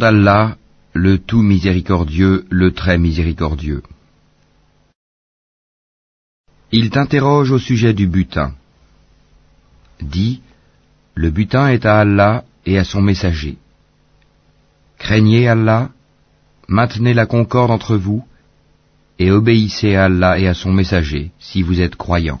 d'Allah, le tout miséricordieux, le très miséricordieux. Il t'interroge au sujet du butin. Dis, le butin est à Allah et à son messager. Craignez Allah, maintenez la concorde entre vous, et obéissez à Allah et à son messager si vous êtes croyants.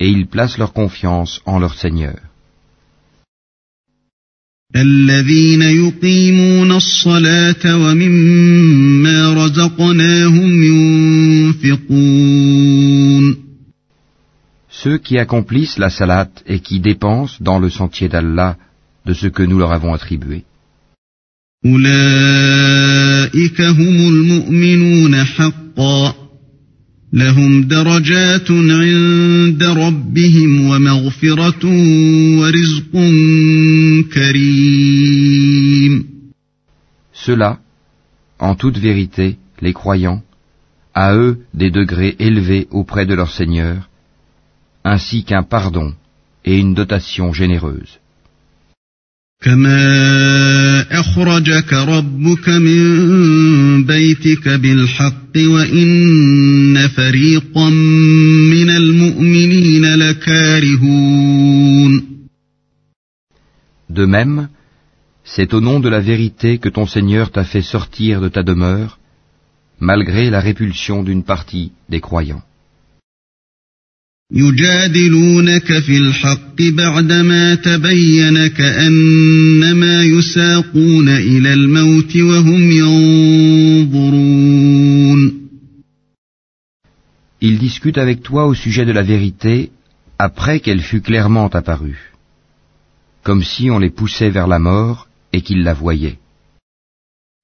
et ils placent leur confiance en leur Seigneur. Ceux qui accomplissent la salat et qui dépensent dans le sentier d'Allah de ce que nous leur avons attribué. لهم درجات عند ربهم ومغفرة ورزق كريم Ceux-là, en toute vérité, les croyants, à eux des degrés élevés auprès de leur Seigneur, ainsi qu'un pardon et une dotation généreuse. كما أخرجك ربك من بيتك بالحق وإن فريقا من المؤمنين لكارهون De même, c'est au nom de la vérité que ton Seigneur t'a fait sortir de ta demeure, malgré la répulsion d'une partie des croyants. يجادلونك في الحق بعدما تبين كأنما يساقون إلى الموت وهم ينظرون Ils discutent avec toi au sujet de la vérité après qu'elle fut clairement apparue, comme si on les poussait vers la mort et qu'ils la voyaient.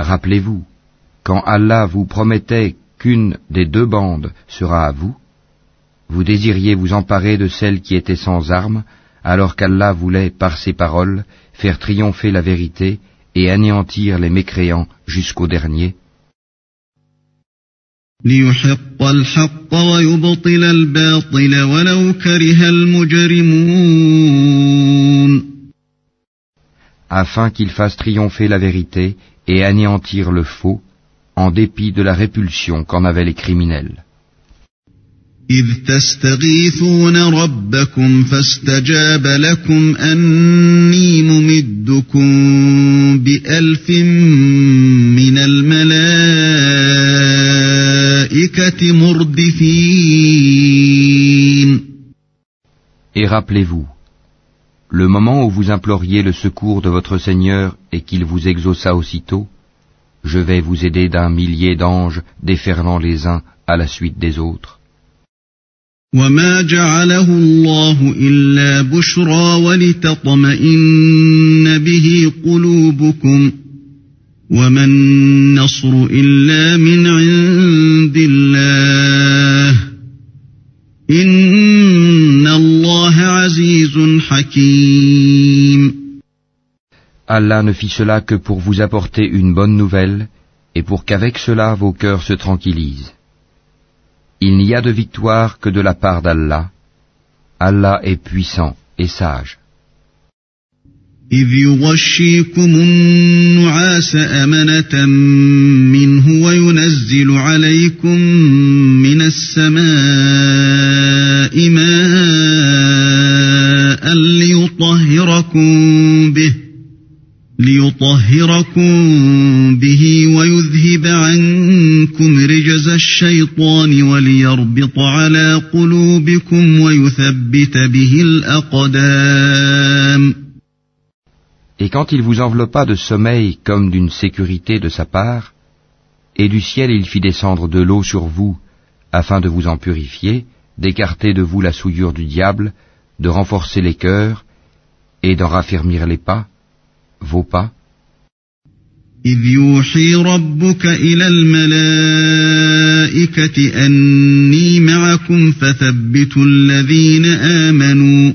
Rappelez-vous, quand Allah vous promettait qu'une des deux bandes sera à vous, vous désiriez vous emparer de celle qui était sans armes, alors qu'Allah voulait, par ses paroles, faire triompher la vérité et anéantir les mécréants jusqu'au dernier. Afin qu'il fasse triompher la vérité et anéantir le faux, en dépit de la répulsion qu'en avaient les criminels. إذ تستغيثون ربكم فاستجاب لكم أني ممدكم بألف من الملائكة مردفين Et rappelez-vous, le moment où vous imploriez le secours de votre Seigneur et qu'il vous exauça aussitôt, je vais vous aider d'un millier d'anges déferlant les uns à la suite des autres. حكيم Allah ne fit cela que pour vous apporter une bonne nouvelle et pour qu'avec cela vos cœurs se tranquillisent. Il n'y a de victoire que de la part d'Allah. Allah est puissant et sage. إذ يغشيكم النعاس أمنة منه وينزل عليكم من السماء ماء ليطهركم به ليطهركم به ويذهب عنكم رجز الشيطان وليربط على قلوبكم ويثبت به الأقدام Et quand il vous enveloppa de sommeil comme d'une sécurité de sa part, et du ciel il fit descendre de l'eau sur vous, afin de vous en purifier, d'écarter de vous la souillure du diable, de renforcer les cœurs, et d'en raffermir les pas, vos pas, إذ يوحي ربك إلى الملائكة أني معكم فثبتوا الذين آمنوا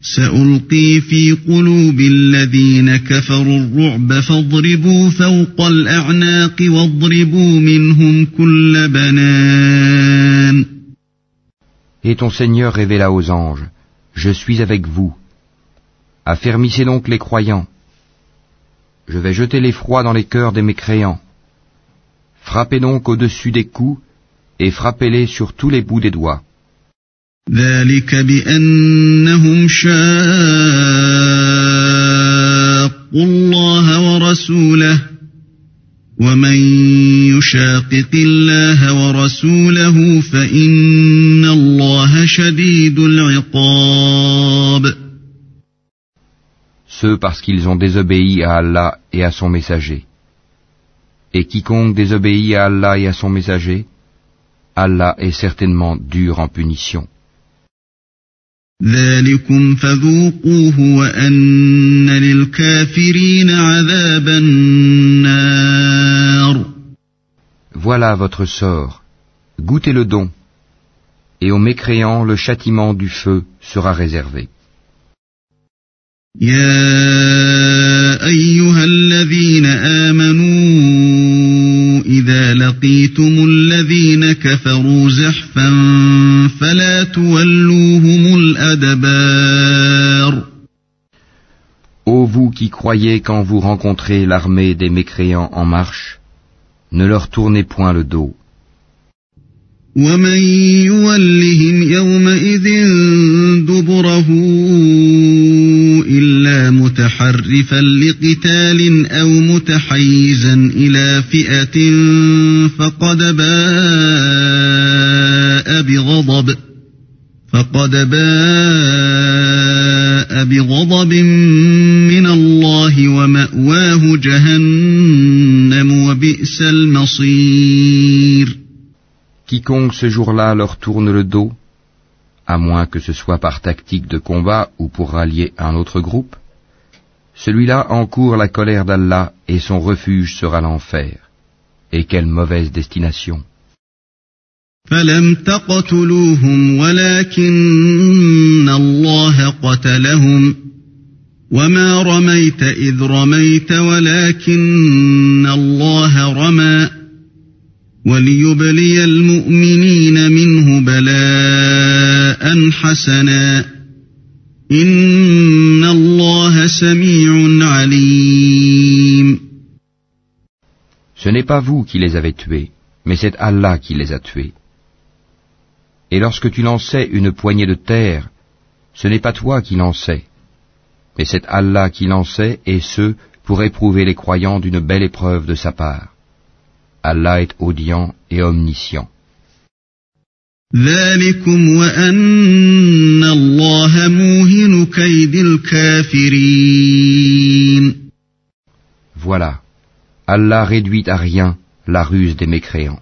سألقي في قلوب الذين كفروا الرعب فاضربوا فوق الأعناق واضربوا منهم كل بنان Et ton Seigneur révéla aux anges, je suis avec vous. Affermissez donc les croyants. Je vais jeter l'effroi dans les cœurs des mécréants. Frappez donc au-dessus des coups et frappez-les sur tous les bouts des doigts. ومن يشاقق الله ورسوله فإن الله شديد العقاب Ceux parce qu'ils ont désobéi à Allah et à son messager. Et quiconque désobéit à Allah et à son messager, Allah est certainement dur en punition. ذلكم فذوقوه وأن للكافرين عذاب النار Voilà votre sort. Goûtez le don. Et aux mécréants, le châtiment du feu sera réservé. يا أيها الذين آمنوا إذا لقيتم الذين كفروا زحفا فلا تولوهم الأدبار Ô vous qui croyez quand vous rencontrez l'armée des mécréants en marche, ne leur tournez point le dos. ومن يولهم يومئذ دبره إلا متحرفا لقتال أو متحيزا إلى فئة فقد باء بغضب فقد باء بغضب من الله ومأواه جهنم Quiconque ce jour-là leur tourne le dos, à moins que ce soit par tactique de combat ou pour rallier un autre groupe, celui-là encourt la colère d'Allah et son refuge sera l'enfer. Et quelle mauvaise destination. فلم تقتلوهم ولكن الله قتلهم وما رميت إذ رميت ولكن الله رمى وليبلي المؤمنين منه بلاء حسنا إن الله سميع عليم Ce n'est pas vous qui les avez tués, mais c'est Allah qui les a tués. Et lorsque tu lançais une poignée de terre, ce n'est pas toi qui lançais, Mais c'est Allah qui lançait, et ce, pour éprouver les croyants d'une belle épreuve de sa part. Allah est audient et omniscient. Voilà, Allah réduit à rien la ruse des mécréants.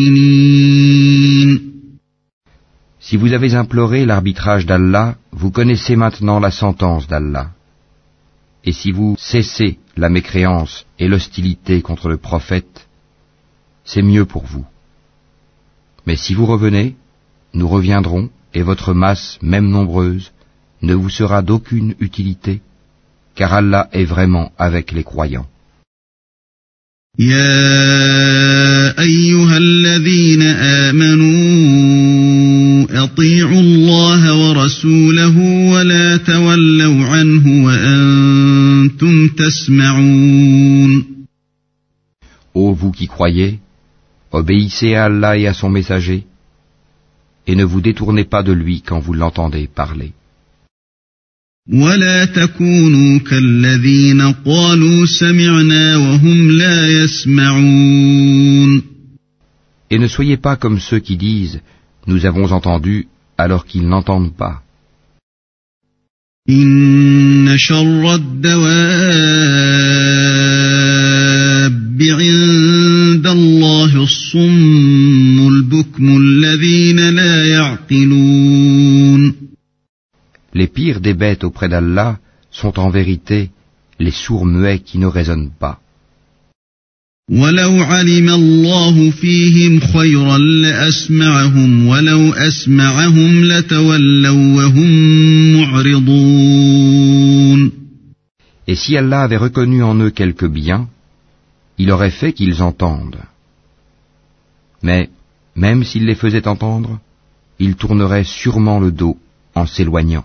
Si vous avez imploré l'arbitrage d'Allah, vous connaissez maintenant la sentence d'Allah. Et si vous cessez la mécréance et l'hostilité contre le prophète, c'est mieux pour vous. Mais si vous revenez, nous reviendrons, et votre masse, même nombreuse, ne vous sera d'aucune utilité, car Allah est vraiment avec les croyants. يا أيها الذين آمنوا أطيعوا الله ورسوله ولا تولوا عنه وأنتم تسمعون Ô vous qui croyez, obéissez à Allah et à son messager, et ne vous détournez pas de lui quand vous l'entendez parler. ولا تكونوا كالذين قالوا سمعنا وهم لا يسمعون Et ne soyez pas comme ceux qui disent Nous avons entendu alors qu'ils n'entendent pas. إن شر الدواب عند الله الصم البكم الذين لا يعقلون Les pires des bêtes auprès d'Allah sont en vérité les sourds muets qui ne raisonnent pas. ولو علم الله فيهم خيرا لأسمعهم ولو أسمعهم لتولوا وهم معرضون Et si Allah avait reconnu en eux quelque bien, il aurait fait qu'ils entendent. Mais, même s'il les faisait entendre, ils tourneraient sûrement le dos en s'éloignant.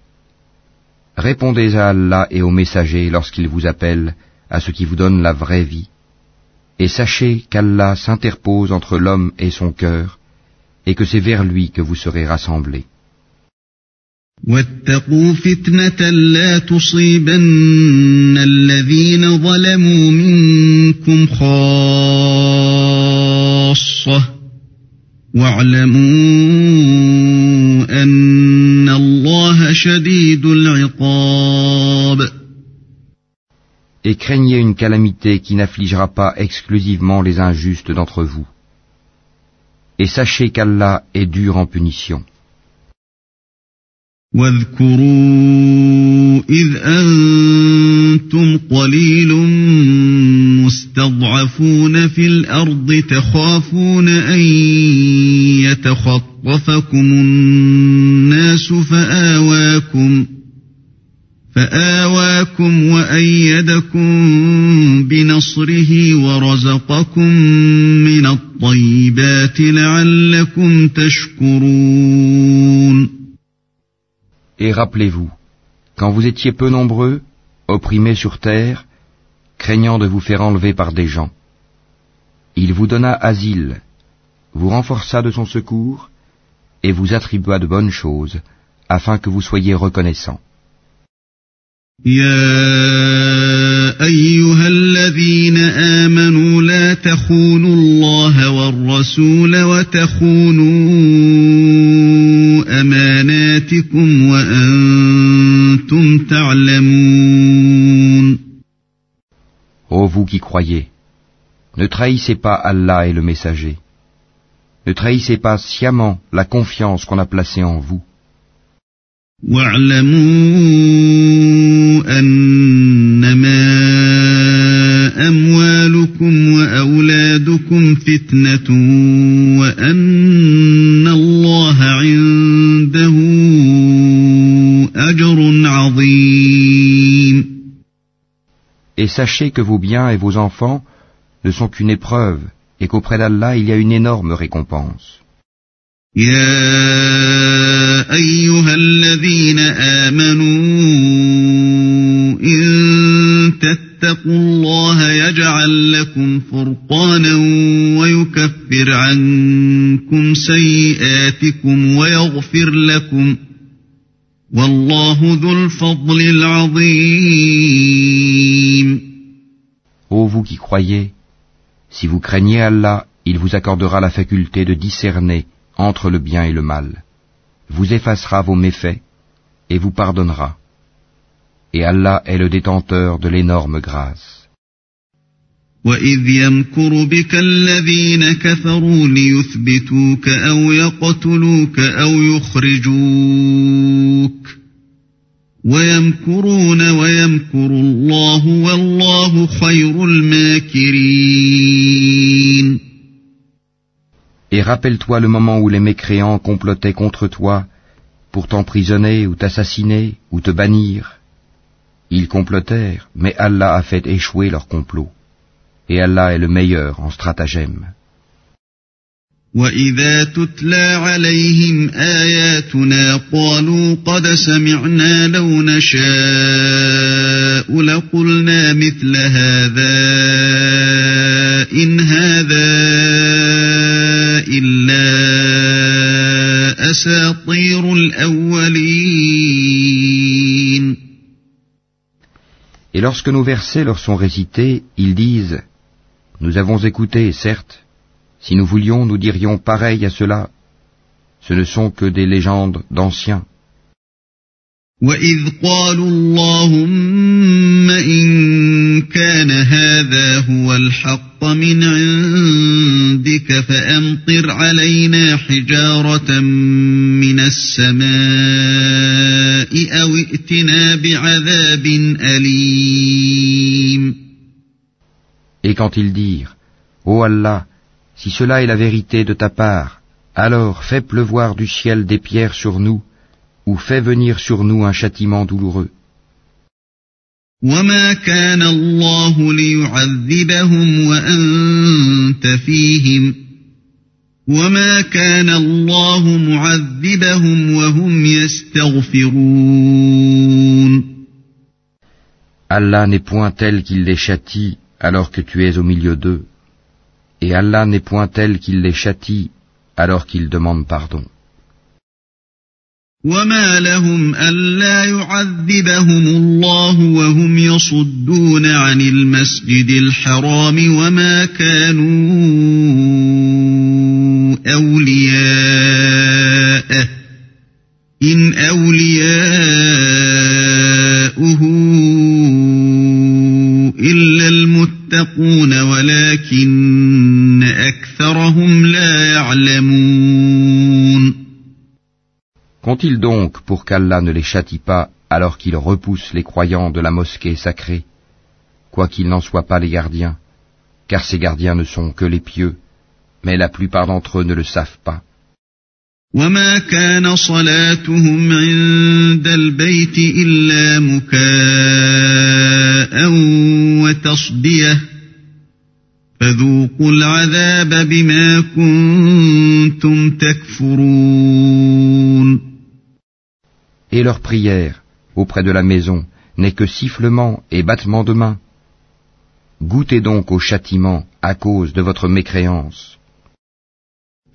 répondez à Allah et aux messagers lorsqu'ils vous appellent à ce qui vous donne la vraie vie, et sachez qu'Allah s'interpose entre l'homme et son cœur, et que c'est vers lui que vous serez rassemblés. واتقوا فتنة لا تصيبن الذين ظلموا منكم خاصة واعلموا Et craignez une calamité qui n'affligera pas exclusivement les injustes d'entre vous. Et sachez qu'Allah est dur en punition. واذكروا إذ أنتم قليل مستضعفون في الأرض تخافون أن يتخطفكم الناس فآواكم فآواكم وأيدكم بنصره ورزقكم من الطيبات لعلكم تشكرون Et rappelez-vous, quand vous étiez peu nombreux, opprimés sur terre, craignant de vous faire enlever par des gens, il vous donna asile, vous renforça de son secours, et vous attribua de bonnes choses, afin que vous soyez reconnaissants. يا أيها الذين آمنوا لا تخونوا الله والرسول وتخونوا أماناتكم وأنتم تعلمون Ô vous qui croyez, ne trahissez pas Allah et le messager. Ne trahissez pas sciemment la confiance qu'on a placée en vous. واعلموا أنما أموالكم وأولادكم فتنة وأن الله عنده أجر عظيم Et sachez que vos biens et vos enfants ne sont qu'une épreuve, et qu'auprès d'Allah il y a une énorme récompense. يا أيها الذين آمنوا إن تتقوا الله يجعل لكم فرقانا ويكفر عنكم سيئاتكم ويغفر لكم والله ذو الفضل العظيم Ô vous qui croyez, si vous craignez Allah, il vous accordera la faculté de discerner entre le bien et le mal, vous effacera vos méfaits et vous pardonnera. Et Allah est le détenteur de l'énorme grâce. وَإِذْ يَمْكُرُ بِكَ الَّذِينَ كَفَرُوا لِيُثْبِتُوكَ أَوْ يَقْتُلُوكَ أَوْ يُخْرِجُوكَ Et rappelle-toi le moment où les mécréants complotaient contre toi pour t'emprisonner ou t'assassiner ou te bannir. Ils complotèrent, mais Allah a fait échouer leur complot. Et Allah est le meilleur en stratagème. وَإِذَا تُتْلَى عَلَيْهِمْ آيَاتُنَا قَالُوا قَدْ سَمِعْنَا لَوْ نَشَاءُ لَقُلْنَا مِثْلَ هَذَا إِنْ هَذَا إِلَّا أَسَاطِيرُ الْأَوَّلِينَ Et lorsque nos versets leur sont récités, ils disent Nous avons écouté, certes, si nous voulions, nous dirions pareil à cela. Ce ne sont que des légendes d'anciens. وَإِذْ قَالُوا اللَّهُمَّ إِن كَانَ هَذَا هُوَ الْحَقَّ مِنْ عِندِكَ فَأَمْطِرْ عَلَيْنَا حِجَارَةً مِنَ السَّمَاءِ أَوْ ائْتِنَا بِعَذَابٍ أَلِيمٍ Et quand ils dirent Ô Allah, si cela est la vérité de ta part, alors fais pleuvoir du ciel des pierres sur nous, ou fais venir sur nous un châtiment douloureux. وَمَا كَانَ اللَّهُ لِيُعَذِّبَهُمْ وَأَنْتَ فِيهِمْ وَمَا كَانَ اللَّهُ مُعَذِّبَهُمْ وَهُمْ يَسْتَغْفِرُونَ Allah n'est point tel qu'il les châtie alors que tu es au milieu d'eux, et Allah n'est point tel qu'il les châtie alors qu'ils demandent pardon. وما لهم ألا يعذبهم الله وهم يصدون عن المسجد الحرام وما كانوا Qu'ont-ils donc pour qu'Allah ne les châtie pas alors qu'ils repoussent les croyants de la mosquée sacrée, quoiqu'ils n'en soient pas les gardiens, car ces gardiens ne sont que les pieux, mais la plupart d'entre eux ne le savent pas. وما كان صلاتهم عند البيت إلا مكاء وتصدية فذوقوا العذاب بما كنتم تكفرون Et leur prière, auprès de la maison, n'est que sifflement et battement de main. Goûtez donc au châtiment à cause de votre mécréance.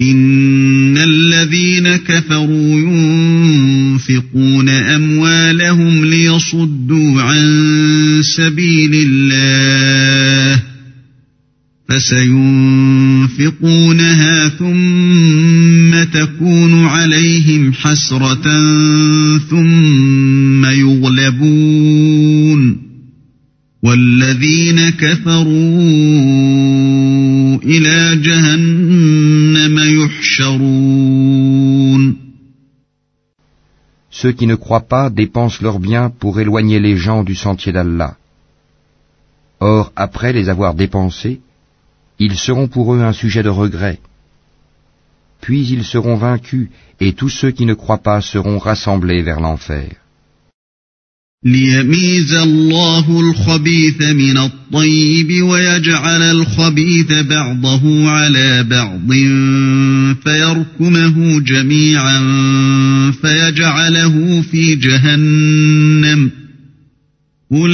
إن الذين كفروا ينفقون أموالهم ليصدوا عن سبيل الله فسينفقونها ثم تكون عليهم حسرة ثم يغلبون والذين كفروا إلى جهنم يحشرون Ceux qui ne croient pas dépensent leurs biens pour éloigner les gens du sentier d'Allah. Or, après les avoir dépensés, ils seront pour eux un sujet de regret. Puis ils seront vaincus, et tous ceux qui ne croient pas seront rassemblés vers l'enfer. ليميز الله الخبيث من الطيب ويجعل الخبيث بعضه على بعض فيركمه جميعا فيجعله في جهنم أولئك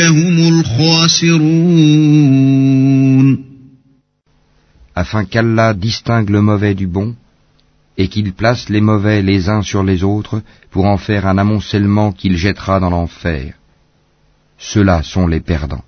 هم الخاسرون afin qu'Allah distingue le mauvais du bon, et qu'il place les mauvais les uns sur les autres pour en faire un amoncellement qu'il jettera dans l'enfer. Ceux-là sont les perdants.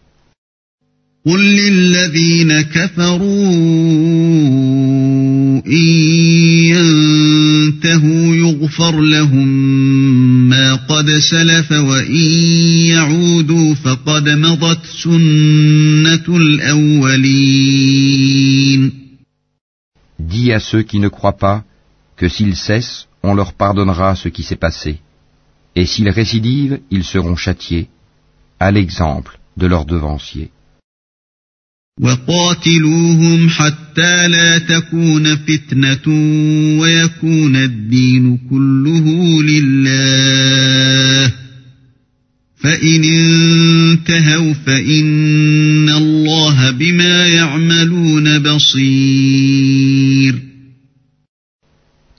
Dis à ceux qui ne croient pas que s'ils cessent, on leur pardonnera ce qui s'est passé, et s'ils récidivent, ils seront châtiés, à l'exemple de leurs devanciers.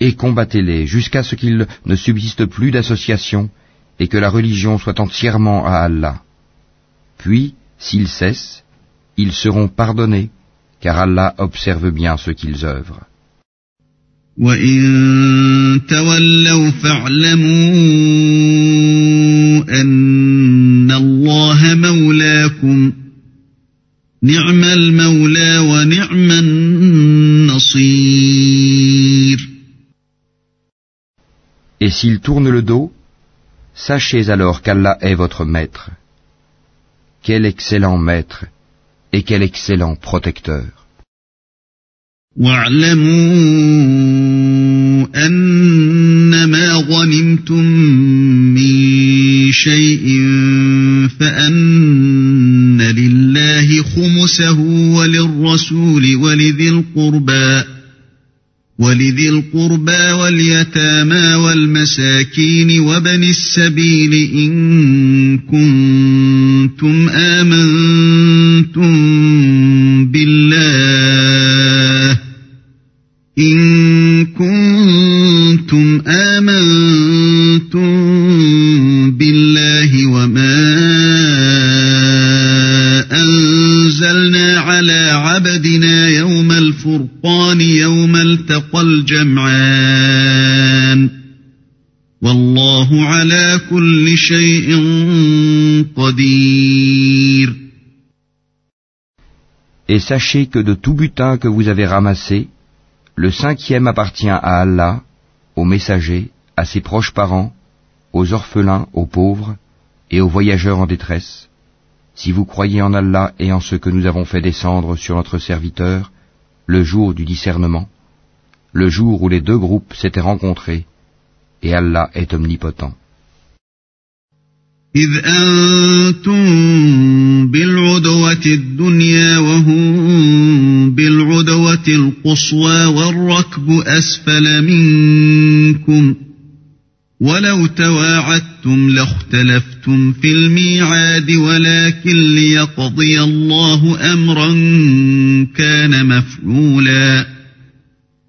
Et combattez-les jusqu'à ce qu'il ne subsiste plus d'association et que la religion soit entièrement à Allah. Puis, s'ils cessent, ils seront pardonnés, car Allah observe bien ce qu'ils œuvrent. Et s'ils tournent le dos, sachez alors qu'Allah est votre maître. Quel excellent maître et quel excellent protecteur. أنما غنمتم من شيء فأن لله خمسه وللرسول ولذي القربى ولذي القربى واليتامى والمساكين وبن السبيل إن كنتم آمنتم التقى الجمعان والله على كل شيء قدير Et sachez que de tout butin que vous avez ramassé, Le cinquième appartient à Allah, aux messagers, à ses proches parents, aux orphelins, aux pauvres et aux voyageurs en détresse. Si vous croyez en Allah et en ce que nous avons fait descendre sur notre serviteur, le jour du discernement, le jour où les deux groupes s'étaient rencontrés, et Allah est omnipotent. إذ أنتم بالعدوة الدنيا وهم بالعدوة القصوى والركب أسفل منكم ولو تواعدتم لاختلفتم في الميعاد ولكن ليقضي الله أمرا كان مفعولا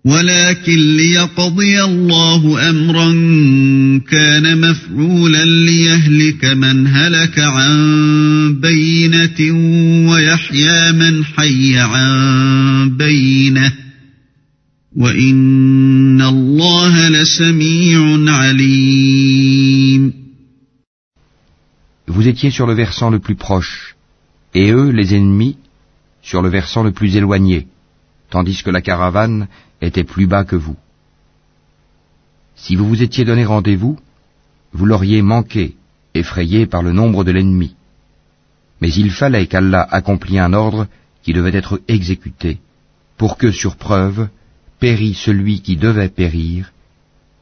ولكن ليقضي الله أمرا كان مفعولا ليهلك من هلك عن بينة ويحيى من حي عن بينة وإن الله لسميع عليم Vous étiez sur le versant le plus proche, et eux, les ennemis, sur le versant le plus éloigné, tandis que la caravane était plus bas que vous. Si vous vous étiez donné rendez-vous, vous l'auriez manqué, effrayé par le nombre de l'ennemi. Mais il fallait qu'Allah accomplît un ordre qui devait être exécuté, pour que, sur preuve, pérît celui qui devait périr,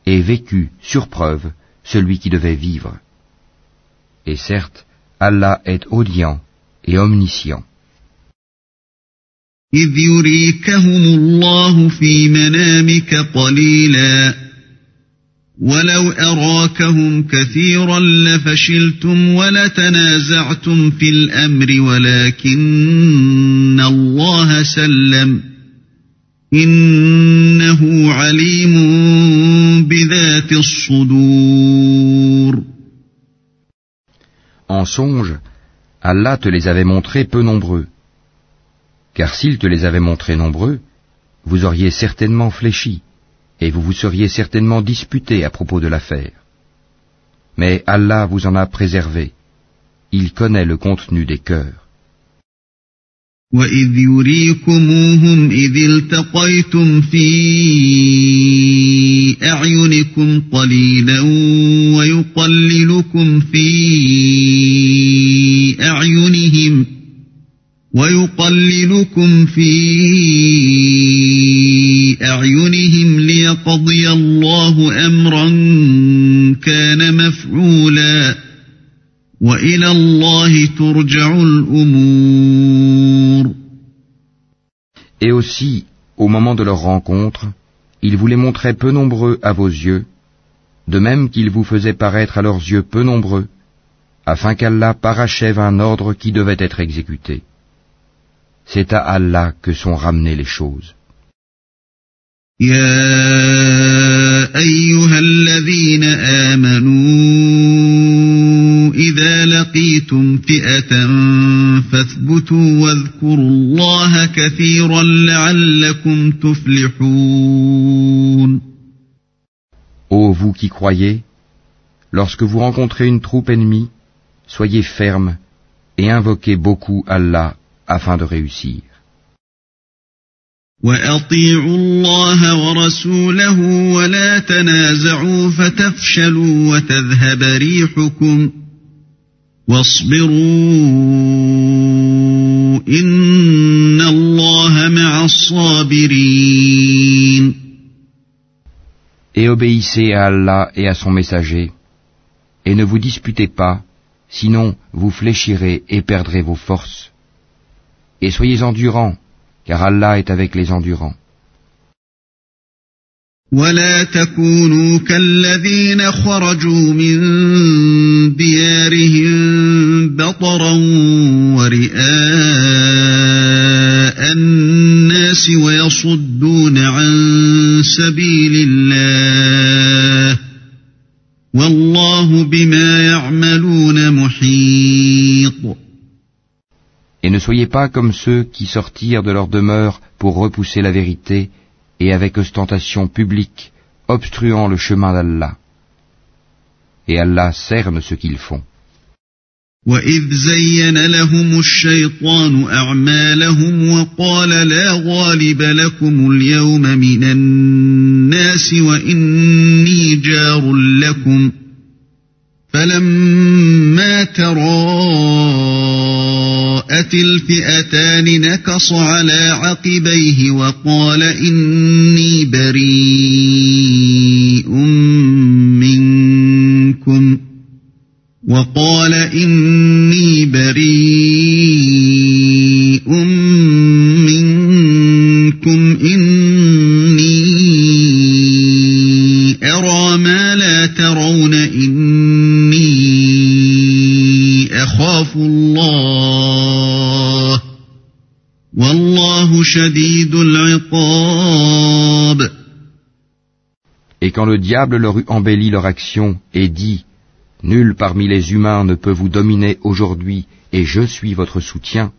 et vécut, sur preuve, celui qui devait vivre. Et certes, Allah est audient et omniscient. إذ يريكهم الله في منامك قليلا. ولو أراكهم كثيرا لفشلتم ولتنازعتم في الأمر ولكن الله سلم. إنه عليم بذات الصدور. En songe, Allah te les avait montrés peu nombreux. Car s'il te les avait montrés nombreux, vous auriez certainement fléchi, et vous vous seriez certainement disputé à propos de l'affaire. Mais Allah vous en a préservé. Il connaît le contenu des cœurs. وإذ يريكموهم إذ التقيتم في أعينكم قليلا ويقللكم في ويقللكم في أعينهم ليقضي الله أمرا كان مفعولا وإلى الله ترجع الأمور Et aussi, au moment de leur rencontre, il vous les montrait peu nombreux à vos yeux, de même qu'il vous faisait paraître à leurs yeux peu nombreux, afin qu'Allah parachève un ordre qui devait être exécuté. C'est à Allah que sont ramenées les choses. إذا لقيتم فئة فاثبتوا واذكروا الله كثيرا لعلكم تفلحون Ô vous qui croyez, lorsque vous rencontrez une troupe ennemie, soyez fermes et invoquez beaucoup Allah afin de réussir. وأطيعوا الله ورسوله ولا تنازعوا فتفشلوا وتذهب ريحكم Et obéissez à Allah et à son messager, et ne vous disputez pas, sinon vous fléchirez et perdrez vos forces. Et soyez endurants, car Allah est avec les endurants. ولا تكونوا كالذين خرجوا من ديارهم بطرا ورئاء الناس ويصدون عن سبيل الله والله بما يعملون محيط Et ne soyez pas comme ceux qui sortirent de leur demeure pour repousser la vérité et avec ostentation publique, obstruant le chemin d'Allah. Et Allah cerne ce qu'ils font. وإذ زين لهم الشيطان أعمالهم وقال لا غالب لكم اليوم من الناس وإني جار لكم فلما تراءت الفئتان نكص على عقبيه وقال إني بريء منكم. وقال إني Et quand le diable leur eut embelli leur action et dit Nul parmi les humains ne peut vous dominer aujourd'hui, et je suis votre soutien.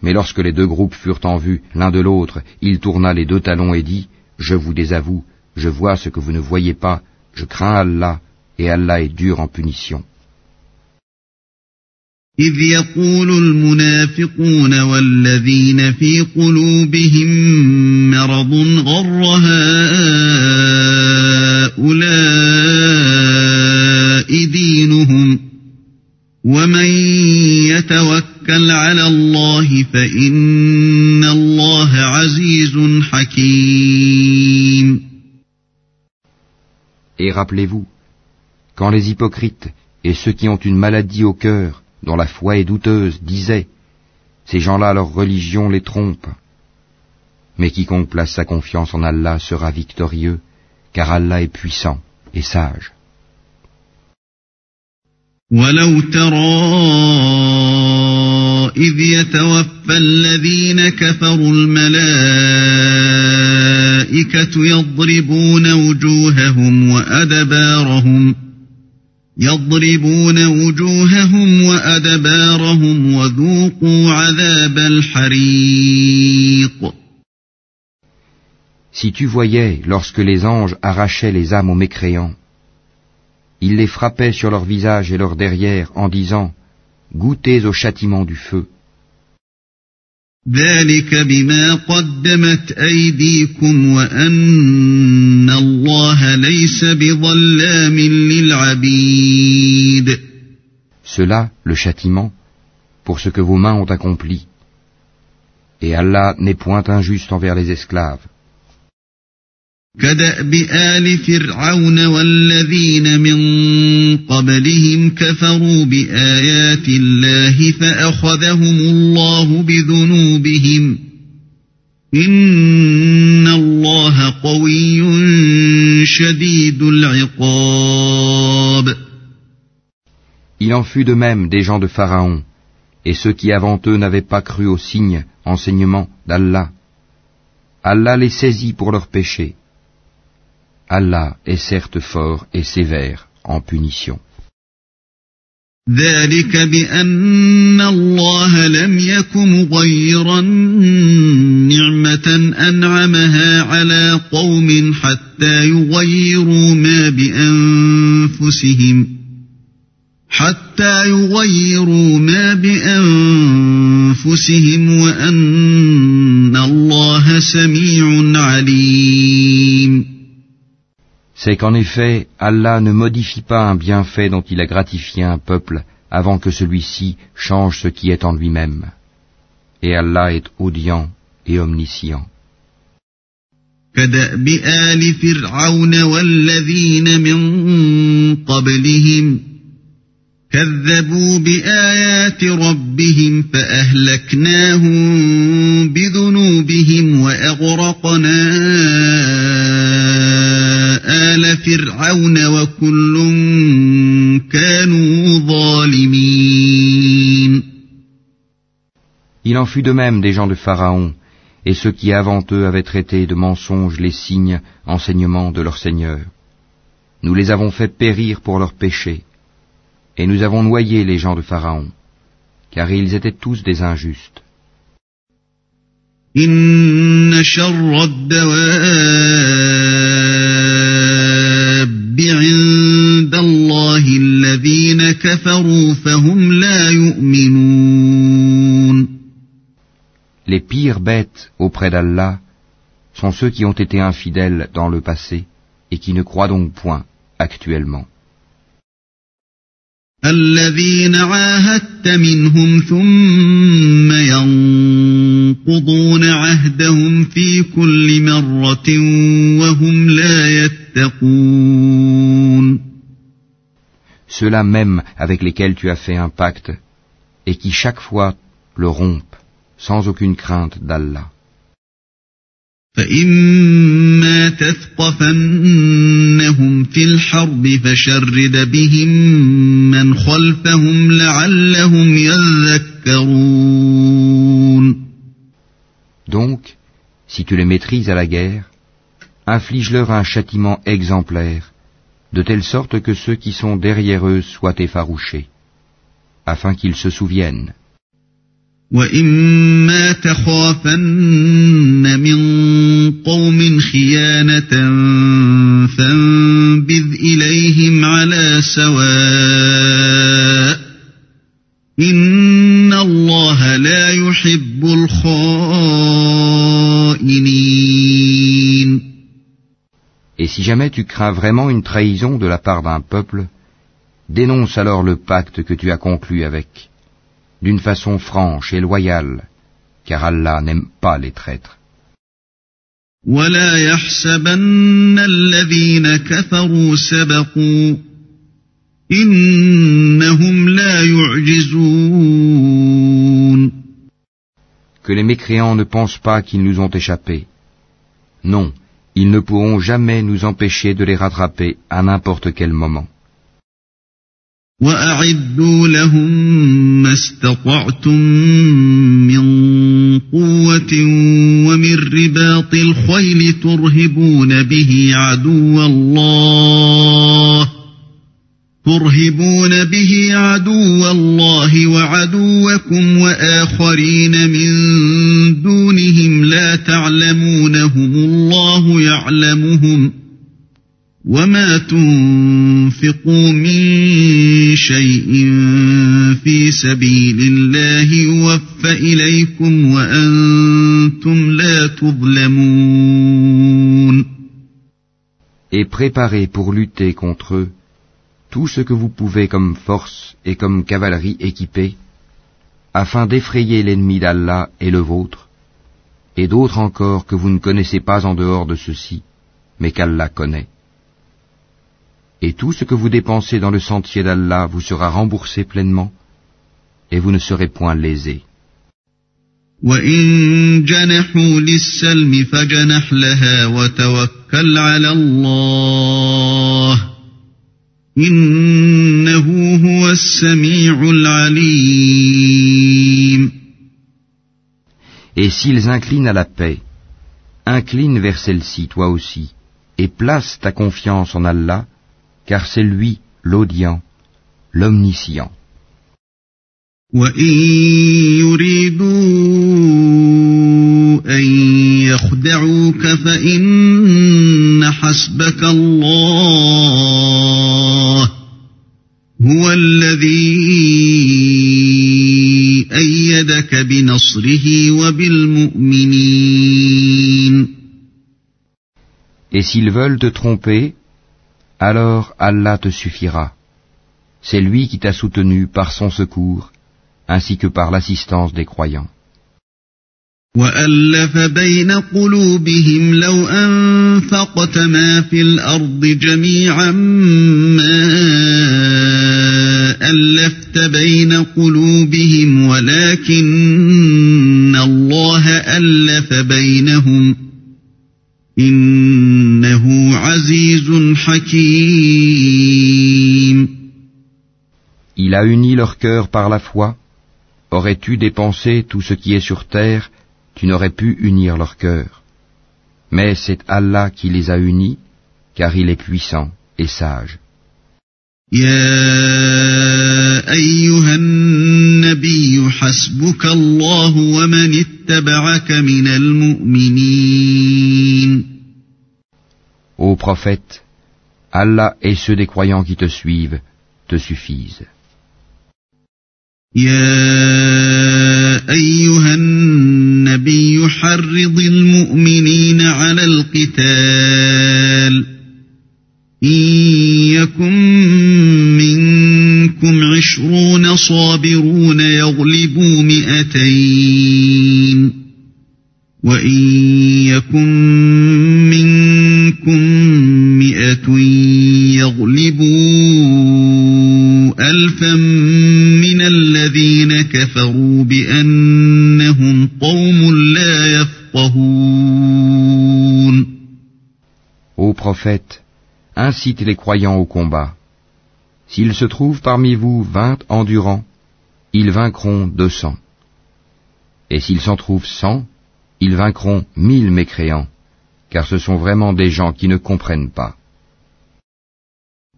Mais lorsque les deux groupes furent en vue l'un de l'autre, il tourna les deux talons et dit, Je vous désavoue, je vois ce que vous ne voyez pas, je crains Allah, et Allah est dur en punition. إذ يقول المنافقون والذين في قلوبهم مرض غر هؤلاء دينهم ومن يتوكل على الله فإن الله عزيز حكيم. Et rappelez-vous, quand les hypocrites et ceux qui ont une maladie au cœur dont la foi est douteuse, disaient, ces gens-là leur religion les trompe. Mais quiconque place sa confiance en Allah sera victorieux, car Allah est puissant et sage. ولو ترى إذ يتوفى الذين كفروا الملائكة يضربون وجوههم وأدبارهم يضربون وجوههم وأدبارهم وذوقوا عذاب الحريق Si tu voyais lorsque les anges arrachaient les âmes aux mécréants, ils les frappaient sur leur visage et leur derrière en disant Goûtez au châtiment du feu. ». ذلك بما قدمت أيديكم وأن الله ليس بظلام للعبيد Cela, le châtiment, pour ce que vos mains ont accompli. Et Allah n'est point injuste envers les esclaves. كدأب آل فرعون والذين من قبلهم كفروا بآيات الله فأخذهم الله بذنوبهم إن الله قوي شديد العقاب Il en fut de même des gens de Pharaon, et ceux qui avant eux n'avaient pas cru aux signes, enseignements d'Allah. Allah les saisit pour leurs péchés. Allah est certes fort et sévère en punition. ذلك بأن الله لم يك مغيرا نعمة أنعمها على قوم حتى يغيروا ما بأنفسهم حتى يغيروا ما بأنفسهم وأن الله سميع عليم c'est qu'en effet, Allah ne modifie pas un bienfait dont il a gratifié un peuple avant que celui-ci change ce qui est en lui-même. Et Allah est audient et omniscient. كذبوا بآيات ربهم فأهلكناهم بذنوبهم وأغرقنا آل فرعون وكل كانوا ظالمين Il en fut de même des gens de Pharaon, et ceux qui avant eux avaient traité de mensonges les signes, enseignements de leur Seigneur. Nous les avons fait périr pour leurs péchés. Et nous avons noyé les gens de Pharaon, car ils étaient tous des injustes. Les pires bêtes auprès d'Allah sont ceux qui ont été infidèles dans le passé et qui ne croient donc point actuellement. الذين عاهدت منهم ثم ينقضون عهدهم في كل مرة وهم لا يتقون Ceux-là même avec lesquels tu as fait un pacte et qui chaque fois le rompent sans aucune crainte d'Allah. فإما تثقفنهم في الحرب فشرد بهم من خلفهم لعلهم يذكرون Donc, si tu les maîtrises à la guerre, inflige-leur un châtiment exemplaire, de telle sorte que ceux qui sont derrière eux soient effarouchés, afin qu'ils se souviennent. وإما تخافن من قوم خيانة فانبذ إليهم على سواء Si jamais tu crains vraiment une trahison de la part d'un peuple, dénonce alors le pacte que tu as conclu avec d'une façon franche et loyale, car Allah n'aime pas les traîtres. Que les mécréants ne pensent pas qu'ils nous ont échappé. Non, ils ne pourront jamais nous empêcher de les rattraper à n'importe quel moment. وأعدوا لهم ما استطعتم من قوة ومن رباط الخيل ترهبون به عدو الله ترهبون به عدو الله وعدوكم وآخرين من دونهم لا تعلمونهم يعلمهم وما تنفقوا من شيء في سبيل الله يوفى إليكم وأنتم لا تظلمون Et préparez pour lutter contre eux tout ce que vous pouvez comme force et comme cavalerie équipée, afin d'effrayer l'ennemi d'Allah et le vôtre, et d'autres encore que vous ne connaissez pas en dehors de ceux-ci, mais qu'Allah connaît. Et tout ce que vous dépensez dans le sentier d'Allah vous sera remboursé pleinement, et vous ne serez point lésés. Et s'ils inclinent à la paix, incline vers celle-ci toi aussi, et place ta confiance en Allah, car c'est lui l'audient, l'omniscient. Et s'ils veulent te tromper, alors Allah te suffira. C'est lui qui t'a soutenu par son secours, ainsi que par l'assistance des croyants. وألف بين قلوبهم لو أنفقت ما في الأرض جميعا ما ألفت بين قلوبهم ولكن الله ألف بينهم إنه عزيز حكيم Il a uni leur cœur par la foi. Aurais-tu dépensé tout ce qui est sur terre tu n'aurais pu unir leur cœur. Mais c'est Allah qui les a unis, car il est puissant et sage. يا أيها النبي حسبك الله ومن اتبعك من المؤمنين Ô prophète, Allah et ceux des croyants qui te suivent te suffisent. يا أيها النبي حرض المؤمنين على القتال عشرون صابرون يغلبوا مئتين وإن يكن منكم مئة يغلبوا ألفا من الذين كفروا بأنهم Ô prophète, incite les croyants au combat. S'il se trouve parmi vous vingt endurants, ils vaincront deux cents. Et s'il s'en trouve cent, ils vaincront mille mécréants, car ce sont vraiment des gens qui ne comprennent pas.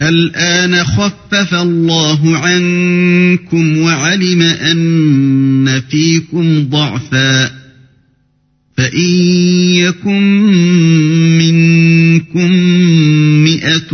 الآن خفف الله عنكم وعلم أن فيكم ضعفا فإن يكن منكم مئة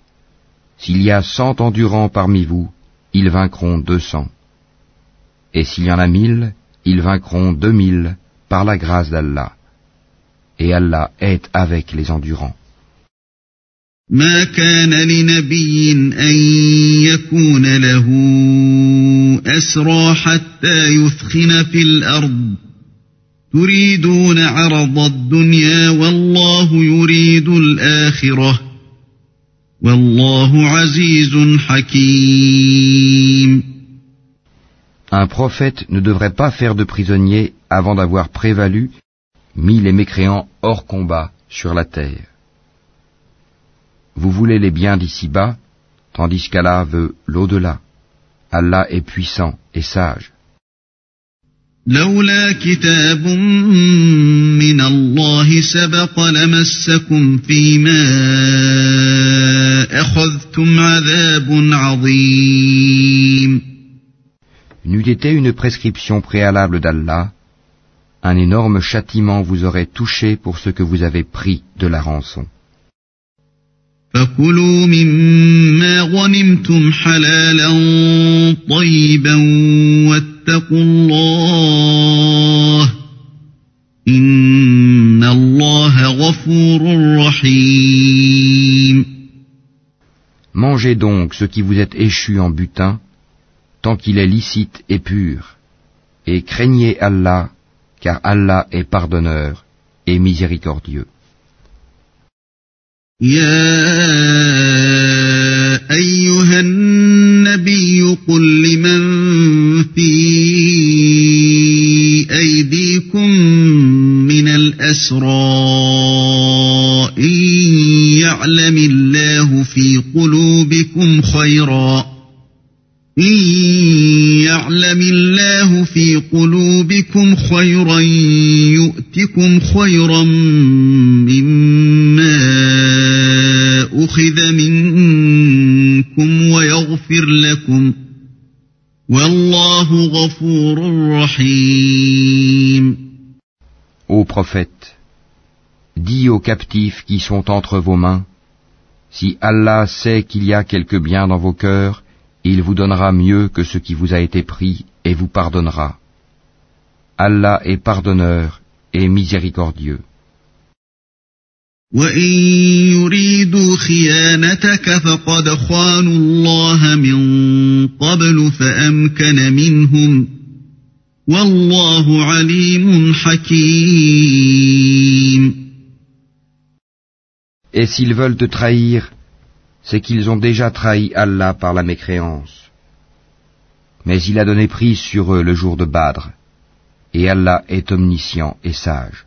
S'il y a cent endurants parmi vous, ils vaincront deux cents. Et s'il y en a mille, ils vaincront deux mille par la grâce d'Allah. Et Allah est avec les endurants. ما كان لنبي أن يكون له أسرى حتى يثخن في الأرض تريدون عرض الدنيا والله يريد الآخرة والله عزيز حكيم Un prophète ne devrait pas faire de prisonniers avant d'avoir prévalu, mis les mécréants hors combat sur la terre. Vous voulez les biens d'ici-bas, tandis qu'Allah veut l'au-delà. Allah est puissant et sage. لولا كتاب من الله سبق لمسكم فيما أخذتم عذاب عظيم N'eût été une prescription préalable d'Allah, un énorme châtiment vous aurait touché pour ce que vous avez pris de la rançon. فكلوا مما غنمتم حلالا طيبا واتقوا الله إن الله غفور رحيم Mangez donc ce qui vous est échu en butin, tant qu'il est licite et pur, et craignez Allah, car Allah est pardonneur et miséricordieux. يا أيها النبي قل لمن في أيديكم من الأسرى إن يعلم الله في قلوبكم خيرا يعلم الله في قلوبكم خيرا يؤتكم خيرا مما أخذ منكم ويغفر لكم والله غفور رحيم Ô prophète, dis aux captifs qui sont entre vos mains, si Allah sait qu'il y a quelque bien dans vos cœurs, il vous donnera mieux que ce qui vous a été pris et vous pardonnera. Allah est pardonneur et miséricordieux. وإن يريدوا خيانتك فقد خانوا الله من قبل فأمكن منهم والله عليم حكيم Et s'ils veulent te trahir, c'est qu'ils ont déjà trahi Allah par la mécréance. Mais il a donné prise sur eux le jour de Badr, et Allah est omniscient et sage.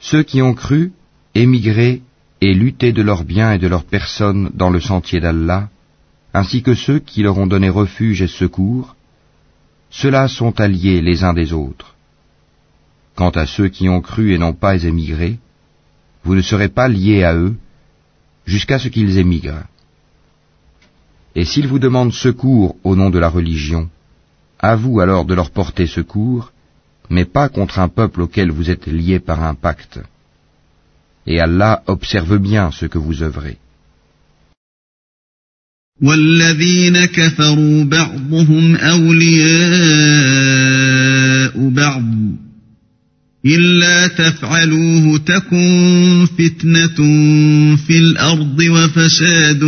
Ceux qui ont cru, émigré et lutté de leurs biens et de leurs personnes dans le sentier d'Allah, ainsi que ceux qui leur ont donné refuge et secours, ceux-là sont alliés les uns des autres. Quant à ceux qui ont cru et n'ont pas émigré, vous ne serez pas liés à eux jusqu'à ce qu'ils émigrent. Et s'ils vous demandent secours au nom de la religion, à vous alors de leur porter secours, mais pas contre un peuple auquel vous êtes liés par un pacte. Et Allah observe bien ce que vous œuvrez. والذين كفروا بعضهم أولياء بعض إلا تفعلوه تكن فتنة في الأرض وفساد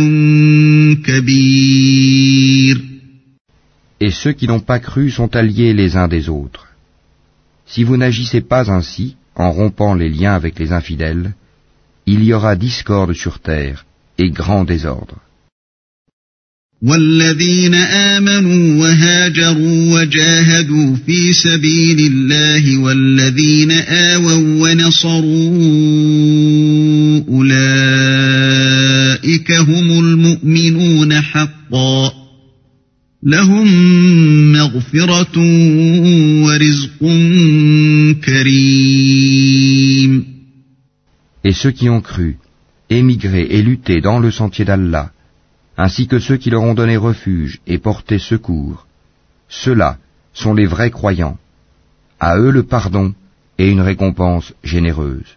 كبير Et ceux qui n'ont pas cru sont alliés les uns des autres. Si vous n'agissez pas ainsi, en rompant les liens avec les infidèles, il y aura discorde sur terre et grand désordre. والذين آمنوا وهاجروا وجاهدوا في سبيل الله والذين آووا ونصروا أولئك هم لهم مغفرة ورزق كريم Et ceux qui ont cru, émigré et lutté dans le sentier d'Allah, ainsi que ceux qui leur ont donné refuge et porté secours, ceux-là sont les vrais croyants. À eux le pardon et une récompense généreuse.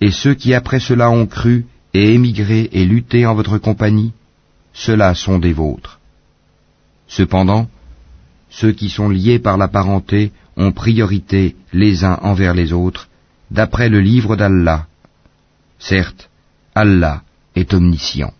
Et ceux qui après cela ont cru et émigré et lutté en votre compagnie, ceux-là sont des vôtres. Cependant, ceux qui sont liés par la parenté ont priorité les uns envers les autres, d'après le livre d'Allah. Certes, Allah est omniscient.